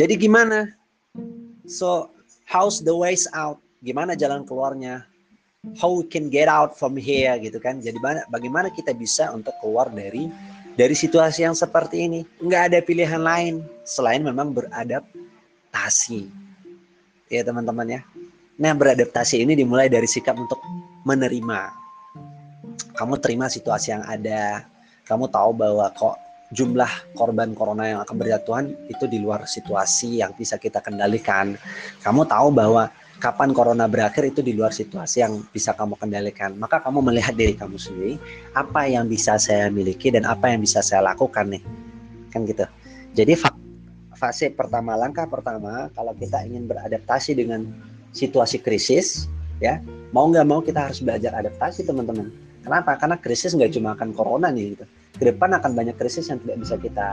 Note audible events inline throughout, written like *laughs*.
Jadi gimana? So, how's the ways out? Gimana jalan keluarnya? How we can get out from here gitu kan? Jadi bagaimana kita bisa untuk keluar dari dari situasi yang seperti ini? Nggak ada pilihan lain selain memang beradaptasi. Ya teman-teman ya. Nah beradaptasi ini dimulai dari sikap untuk menerima. Kamu terima situasi yang ada. Kamu tahu bahwa kok jumlah korban corona yang akan berjatuhan itu di luar situasi yang bisa kita kendalikan. Kamu tahu bahwa kapan corona berakhir itu di luar situasi yang bisa kamu kendalikan. Maka kamu melihat diri kamu sendiri, apa yang bisa saya miliki dan apa yang bisa saya lakukan nih. Kan gitu. Jadi fase pertama, langkah pertama kalau kita ingin beradaptasi dengan situasi krisis, ya mau nggak mau kita harus belajar adaptasi teman-teman. Kenapa? Karena krisis nggak cuma akan corona nih gitu. Ke depan akan banyak krisis yang tidak bisa kita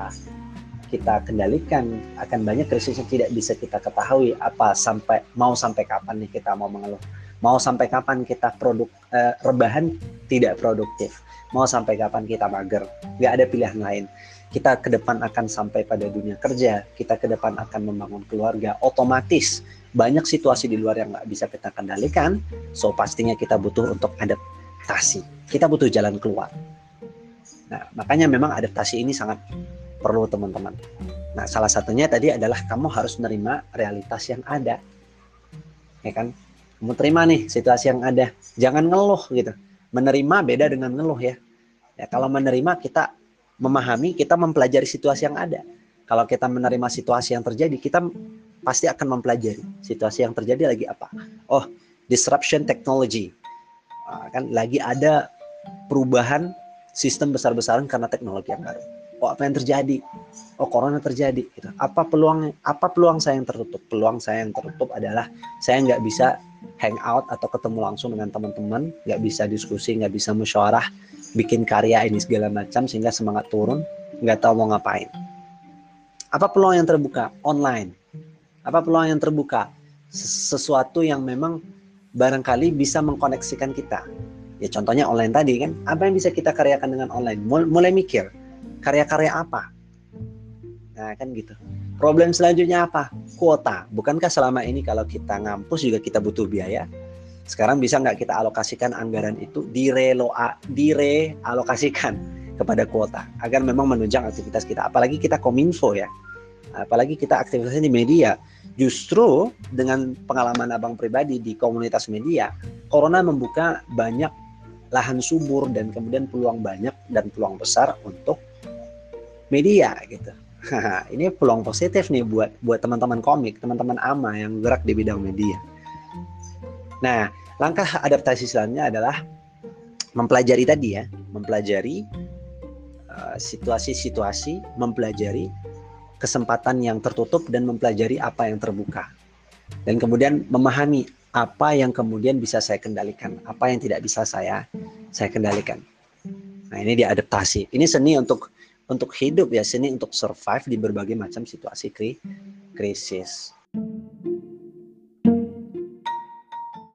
kita kendalikan. Akan banyak krisis yang tidak bisa kita ketahui apa sampai mau sampai kapan nih kita mau mengeluh. Mau sampai kapan kita produk eh, rebahan tidak produktif. Mau sampai kapan kita mager. Nggak ada pilihan lain. Kita ke depan akan sampai pada dunia kerja. Kita ke depan akan membangun keluarga. Otomatis banyak situasi di luar yang nggak bisa kita kendalikan. So pastinya kita butuh untuk adaptasi kita butuh jalan keluar Nah, makanya memang adaptasi ini sangat perlu teman-teman. Nah, salah satunya tadi adalah kamu harus menerima realitas yang ada. Ya kan? Kamu terima nih situasi yang ada. Jangan ngeluh gitu. Menerima beda dengan ngeluh ya. Ya, kalau menerima kita memahami, kita mempelajari situasi yang ada. Kalau kita menerima situasi yang terjadi, kita pasti akan mempelajari situasi yang terjadi lagi apa. Oh, disruption technology. Nah, kan lagi ada perubahan sistem besar-besaran karena teknologi yang baru. Oh apa yang terjadi? Oh corona terjadi. Gitu. Apa peluang apa peluang saya yang tertutup? Peluang saya yang tertutup adalah saya nggak bisa hang out atau ketemu langsung dengan teman-teman, nggak bisa diskusi, nggak bisa musyawarah, bikin karya ini segala macam sehingga semangat turun, nggak tahu mau ngapain. Apa peluang yang terbuka? Online. Apa peluang yang terbuka? Sesuatu yang memang barangkali bisa mengkoneksikan kita Ya contohnya online tadi kan, apa yang bisa kita karyakan dengan online? Mulai mikir, karya-karya apa? Nah kan gitu. Problem selanjutnya apa? Kuota. Bukankah selama ini kalau kita ngampus juga kita butuh biaya? Sekarang bisa nggak kita alokasikan anggaran itu direloa, direalokasikan *laughs* kepada kuota agar memang menunjang aktivitas kita. Apalagi kita kominfo ya, apalagi kita aktivitasnya di media. Justru dengan pengalaman abang pribadi di komunitas media, corona membuka banyak lahan subur dan kemudian peluang banyak dan peluang besar untuk media gitu. *laughs* ini peluang positif nih buat buat teman-teman komik, teman-teman ama yang gerak di bidang media. Nah, langkah adaptasi selanjutnya adalah mempelajari tadi ya, mempelajari uh, situasi-situasi, mempelajari kesempatan yang tertutup dan mempelajari apa yang terbuka. Dan kemudian memahami apa yang kemudian bisa saya kendalikan, apa yang tidak bisa saya saya kendalikan. Nah, ini diadaptasi. Ini seni untuk untuk hidup ya, seni untuk survive di berbagai macam situasi kri krisis.